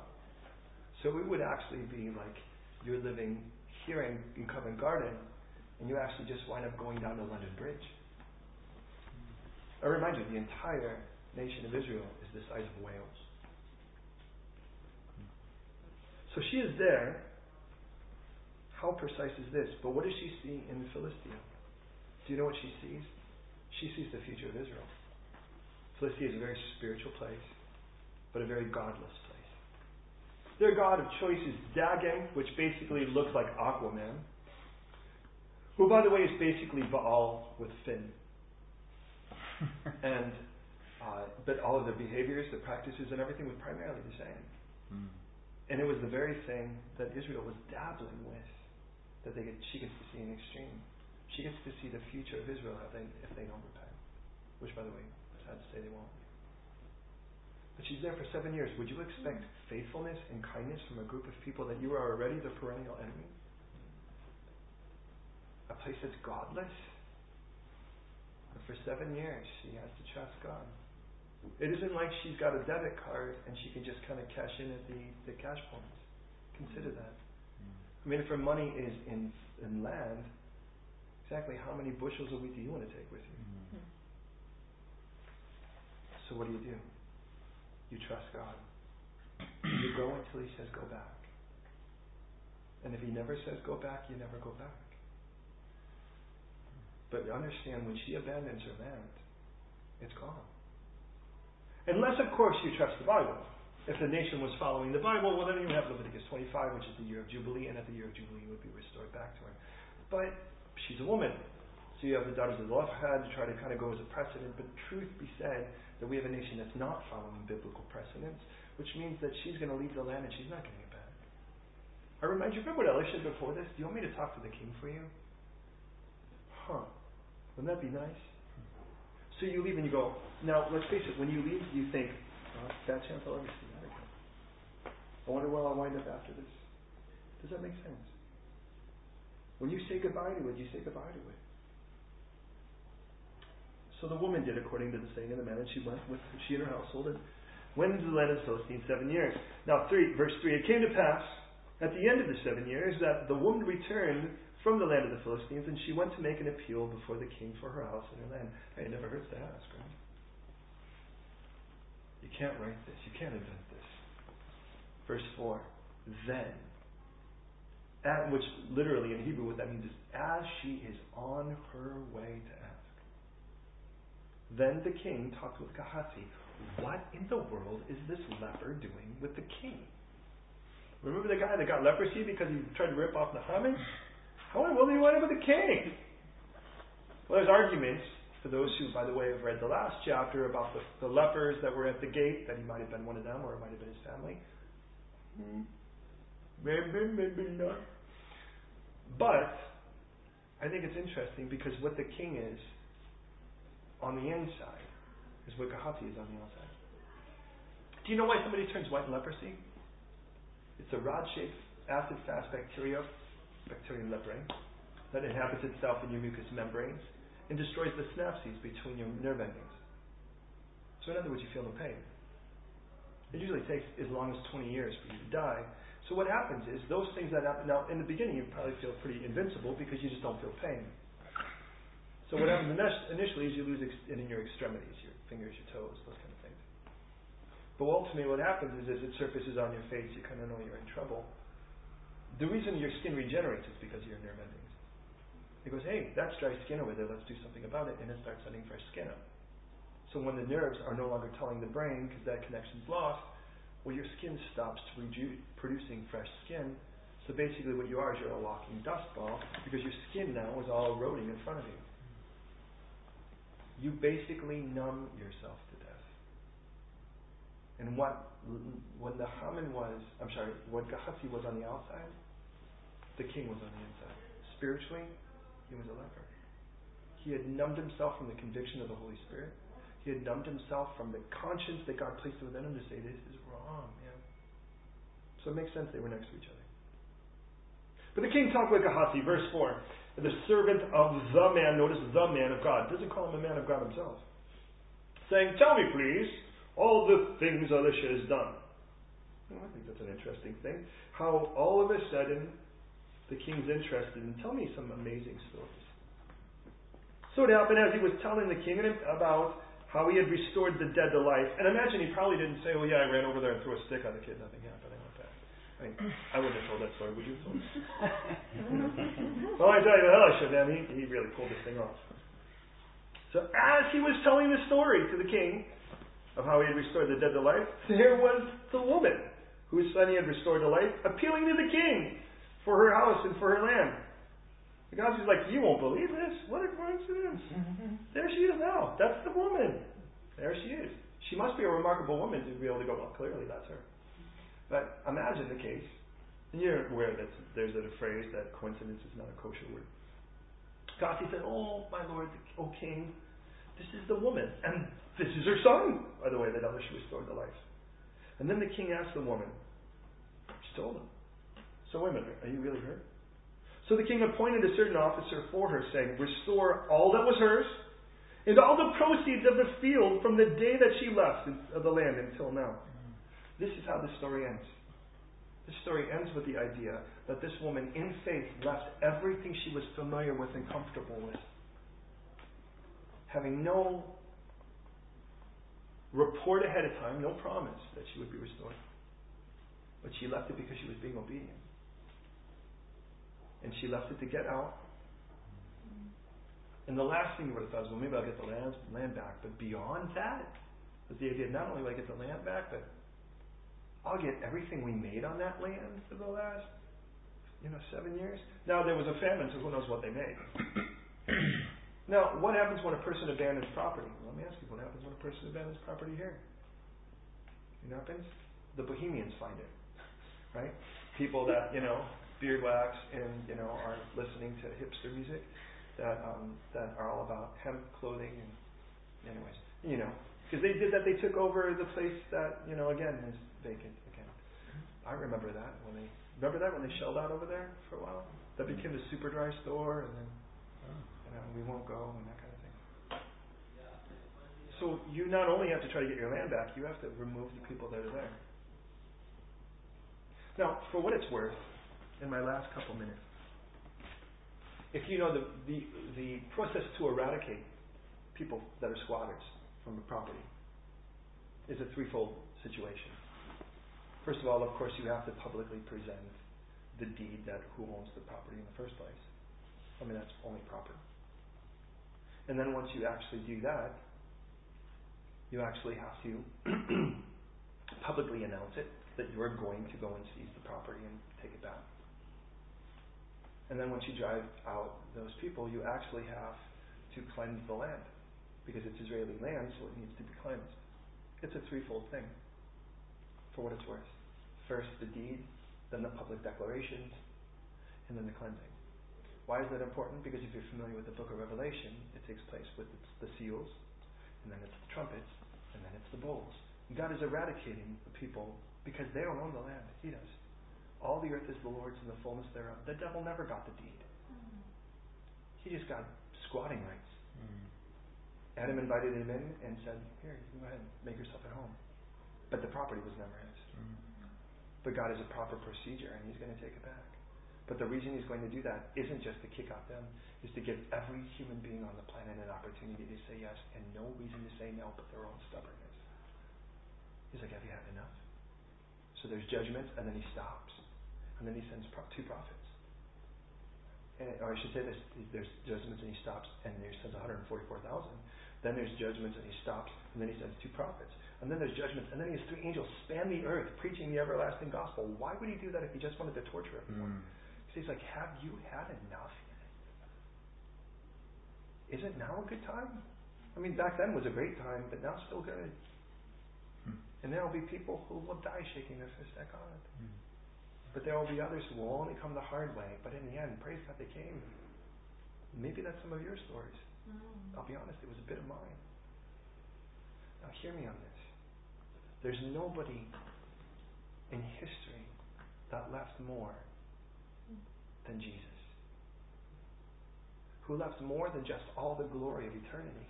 So it would actually be like you're living here in, in Covent Garden and you actually just wind up going down to London Bridge. I remind you, the entire nation of Israel is the size of Wales. So she is there. How precise is this? But what does she see in Philistia? Do you know what she sees? She sees the future of Israel. Philistia is a very spiritual place, but a very godless place. Their god of choice is Dagon, which basically looks like Aquaman, who, by the way, is basically Baal with fin. and uh, but all of the behaviors, the practices, and everything was primarily the same. Mm. And it was the very thing that Israel was dabbling with that they get, she gets to see in extreme. She gets to see the future of Israel if they, if they don't repent. Which, by the way, it's sad to say they won't. But she's there for seven years. Would you expect faithfulness and kindness from a group of people that you are already the perennial enemy? A place that's godless? For seven years, she has to trust God. It isn't like she's got a debit card and she can just kind of cash in at the, the cash points. Consider that. I mean, if her money is in, in land, exactly how many bushels of wheat do you want to take with you? Mm-hmm. So what do you do? You trust God. You go until He says go back. And if He never says go back, you never go back. But understand when she abandons her land, it's gone. Unless, of course, you trust the Bible. If the nation was following the Bible, well, then you have Leviticus 25, which is the year of Jubilee, and at the year of Jubilee, you would be restored back to her. But she's a woman. So you have the daughters of Zelophehad to try to kind of go as a precedent. But truth be said, that we have a nation that's not following biblical precedents, which means that she's going to leave the land and she's not going to get back. I remind you, remember what Elisha said before this? Do you want me to talk to the king for you? Huh. Wouldn't that be nice? So you leave and you go, now let's face it, when you leave, you think, oh, bad chance I'll ever see that again. I wonder where I'll wind up after this. Does that make sense? When you say goodbye to it, you say goodbye to it. So the woman did according to the saying of the man, and she went with she and her household and went into the land of the Philistines seven years. Now three verse three, it came to pass at the end of the seven years that the woman returned from the land of the Philistines, and she went to make an appeal before the king for her house and her land. Hey, it never hurts to ask, right? You can't write this. You can't invent this. Verse 4. Then at, which literally in Hebrew what that means is as she is on her way to ask. Then the king talked with Gehazi. What in the world is this leper doing with the king? Remember the guy that got leprosy because he tried to rip off the Naaman? How in the world did he wind up with the king? Well, there's arguments for those who, by the way, have read the last chapter about the, the lepers that were at the gate, that he might have been one of them or it might have been his family. Hmm. But I think it's interesting because what the king is on the inside is what Gehazi is on the outside. Do you know why somebody turns white in leprosy? It's a rod-shaped, acid-fast bacteria, bacterium leprae, that inhabits itself in your mucous membranes and destroys the synapses between your nerve endings. So in other words, you feel no pain. It usually takes as long as 20 years for you to die. So what happens is those things that happen now in the beginning you probably feel pretty invincible because you just don't feel pain. So what happens initially is you lose ex- in your extremities, your fingers, your toes, those kind of things. But ultimately what happens is as it surfaces on your face, you kind of know you're in trouble. The reason your skin regenerates is because of your nerve endings. It goes, hey, that's dry skin over there, let's do something about it, and it starts sending fresh skin up. So when the nerves are no longer telling the brain, because that connection's lost, well, your skin stops reju- producing fresh skin. So basically what you are is you're a walking dust ball, because your skin now is all eroding in front of you you basically numb yourself to death. And what when the Naaman was, I'm sorry, what Gehazi was on the outside, the king was on the inside. Spiritually, he was a leper. He had numbed himself from the conviction of the Holy Spirit. He had numbed himself from the conscience that God placed within him to say, this is man. So it makes sense they were next to each other. But the king talked with Gehazi, verse 4 the servant of the man, notice the man of God, doesn't call him a man of God himself, saying, Tell me, please, all the things Elisha has done. Well, I think that's an interesting thing. How all of a sudden the king's interested in tell me some amazing stories. So it happened as he was telling the king about how he had restored the dead to life. And imagine he probably didn't say, Oh, yeah, I ran over there and threw a stick on the kid, nothing happened. I, mean, I wouldn't have told that story, would you? well, I tell you the hell I should, man. He, he really pulled this thing off. So as he was telling the story to the king of how he had restored the dead to life, there was the woman whose son he had restored to life, appealing to the king for her house and for her land. The guy's like, You won't believe this. What a coincidence. Mm-hmm. there she is now. That's the woman. There she is. She must be a remarkable woman to be able to go, Well, clearly that's her. But imagine the case, and you're aware that there's a phrase that coincidence is not a kosher word. Gehazi said, Oh, my lord, O king, this is the woman, and this is her son, by the way, that Elisha restored to life. And then the king asked the woman, She told him. So wait a minute, are you really her? So the king appointed a certain officer for her, saying, Restore all that was hers, and all the proceeds of the field from the day that she left the land until now. This is how the story ends. This story ends with the idea that this woman, in faith, left everything she was familiar with and comfortable with, having no report ahead of time, no promise that she would be restored. But she left it because she was being obedient. And she left it to get out. And the last thing you would have thought is, well, maybe I'll get the land, land back. But beyond that, was the idea not only will I get the land back, but I'll get everything we made on that land for the last, you know, seven years. Now there was a famine, so who knows what they made. now, what happens when a person abandons property? Let me ask you, what happens when a person abandons property here? You know what happens? The Bohemians find it, right? People that you know, beard wax and you know are listening to hipster music, that um, that are all about hemp clothing and, anyways, you know, mm-hmm. because they did that. They took over the place that you know again is vacant again. Mm-hmm. I remember that when they remember that when they shelled out over there for a while. That mm-hmm. became the Superdry store, and then oh. you know we won't go and that kind of thing. So you not only have to try to get your land back, you have to remove the people that are there. Now, for what it's worth, in my last couple minutes, if you know the the, the process to eradicate people that are squatters from a property is a threefold situation. First of all, of course, you have to publicly present the deed that who owns the property in the first place. I mean, that's only proper. And then once you actually do that, you actually have to publicly announce it that you are going to go and seize the property and take it back. And then once you drive out those people, you actually have to cleanse the land because it's Israeli land, so it needs to be cleansed. It's a threefold thing for what it's worth. First, the deed, then the public declarations, and then the cleansing. Why is that important? Because if you're familiar with the book of Revelation, it takes place with the seals, and then it's the trumpets, and then it's the bowls. God is eradicating the people because they don't own the land. He does. All the earth is the Lord's and the fullness thereof. The devil never got the deed. He just got squatting rights. Mm. Adam invited him in and said, Here, you can go ahead and make yourself at home. But the property was never his. Mm. But God has a proper procedure, and He's going to take it back. But the reason He's going to do that isn't just to kick out them, is to give every human being on the planet an opportunity to say yes and no reason to say no but their own stubbornness. He's like, Have you had enough? So there's judgment, and then He stops. And then He sends two prophets. And, or I should say this, there's judgments and He stops, and He sends 144,000. Then there's judgments and He stops, and then He sends two prophets. And then there's judgment. And then he has three angels span the earth preaching the everlasting gospel. Why would he do that if he just wanted to torture everyone? Mm. So he's like, Have you had enough? Is it now a good time? I mean, back then was a great time, but now still good. Mm. And there will be people who will die shaking their fist at God. Mm. But there will be others who will only come the hard way. But in the end, praise God, they came. Maybe that's some of your stories. Mm. I'll be honest, it was a bit of mine. Now, hear me on this. There's nobody in history that left more than Jesus. Who left more than just all the glory of eternity.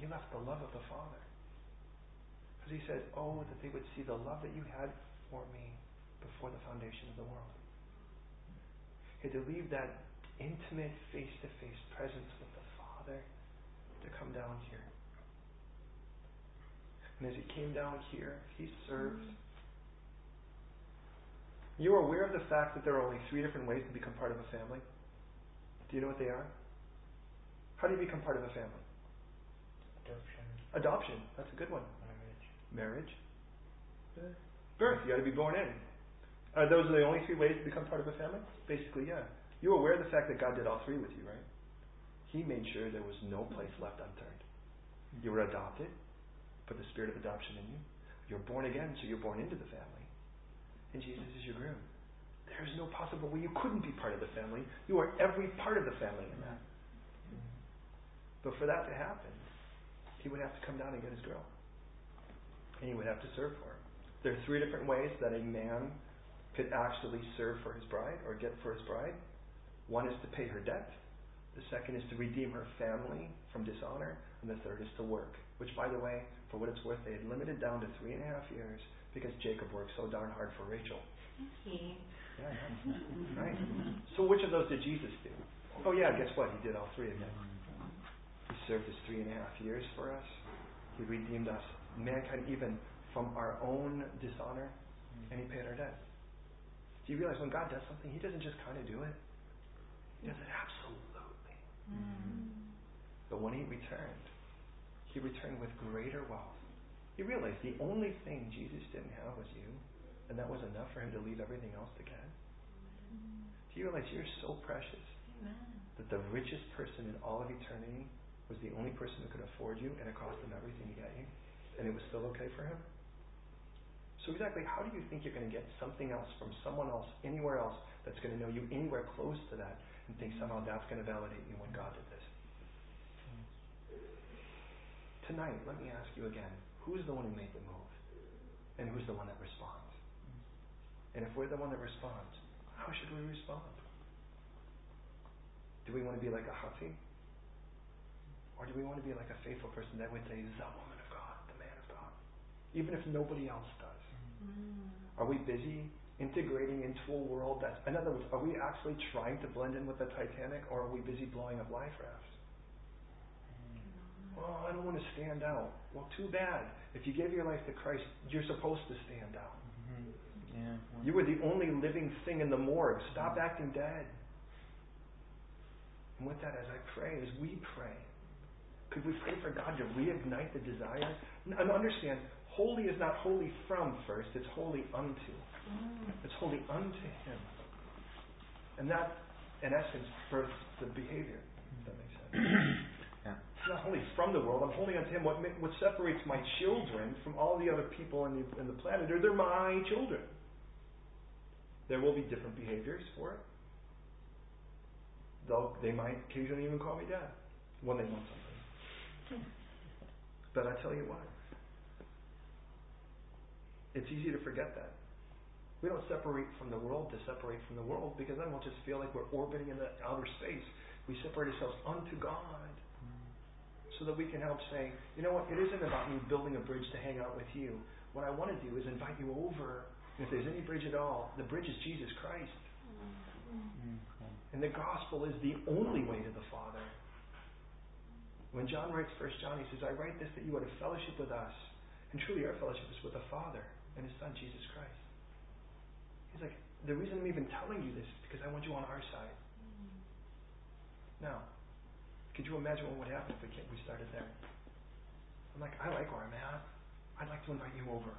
You left the love of the Father. Because he said, Oh, that they would see the love that you had for me before the foundation of the world. He had to leave that intimate face to face presence with the Father to come down here and as he came down here, he served. Mm-hmm. You are aware of the fact that there are only three different ways to become part of a family? Do you know what they are? How do you become part of a family? Adoption. Adoption. That's a good one. Marriage. Marriage. Birth. You got to be born in. Are those the only three ways to become part of a family? Basically, yeah. You're aware of the fact that God did all three with you, right? He made sure there was no place left unturned. You were adopted put the spirit of adoption in you. You're born again, so you're born into the family. And Jesus is your groom. There's no possible way you couldn't be part of the family. You are every part of the family in that. But for that to happen, he would have to come down and get his girl. And he would have to serve for her. There are three different ways that a man could actually serve for his bride or get for his bride. One is to pay her debt. The second is to redeem her family from dishonor. And the third is to work. Which, by the way, for what it's worth, they had limited down to three and a half years because Jacob worked so darn hard for Rachel. Okay. Yeah, yeah. right. So which of those did Jesus do? Oh yeah, guess what? He did all three of them. He served his three and a half years for us. He redeemed us, mankind, even from our own dishonor, and he paid our debt. Do you realize when God does something, He doesn't just kind of do it; He does it absolutely. Mm. But when He returned, he returned with greater wealth. He realized the only thing Jesus didn't have was you, and that was enough for him to leave everything else to get. Do you realize you're so precious Amen. that the richest person in all of eternity was the only person who could afford you, and it cost him everything to get you, and it was still okay for him? So exactly, how do you think you're going to get something else from someone else, anywhere else, that's going to know you anywhere close to that, and think somehow that's going to validate you when God did this? tonight, let me ask you again who's the one who made the move? And who's the one that responds? And if we're the one that responds, how should we respond? Do we want to be like a hussy? Or do we want to be like a faithful person that would say, the woman of God, the man of God? Even if nobody else does. Mm. Are we busy integrating into a world that's, in other words, are we actually trying to blend in with the Titanic or are we busy blowing up life rafts? Oh, I don't want to stand out. Well, too bad. If you gave your life to Christ, you're supposed to stand out. Mm-hmm. Mhm. Yeah. You were the only living thing in the morgue. Stop acting dead. And with that, as I pray, as we pray, could we pray for God to reignite the desire? And understand, holy is not holy from first, it's holy unto. Mm. It's holy unto Him. And that, in essence, births the behavior. If that makes sense. Yeah. It's not holy from the world. I'm holy unto Him. What, what separates my children from all the other people in the, in the planet are they're my children. There will be different behaviors for it. They'll, they might occasionally even call me dad when they want something. Hmm. But I tell you what, it's easy to forget that. We don't separate from the world to separate from the world because then we'll just feel like we're orbiting in the outer space. We separate ourselves unto God so that we can help say, you know what, it isn't about me building a bridge to hang out with you. What I want to do is invite you over. And if there's any bridge at all, the bridge is Jesus Christ. And the gospel is the only way to the Father. When John writes First John, he says, I write this that you would have fellowship with us. And truly our fellowship is with the Father and his Son, Jesus Christ. He's like, the reason I'm even telling you this is because I want you on our side. Now, could you imagine what would happen if we, we started there? I'm like, I like where I'm at. I'd like to invite you over.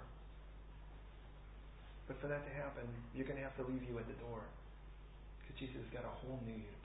But for that to happen, you're going to have to leave you at the door. Because Jesus has got a whole new you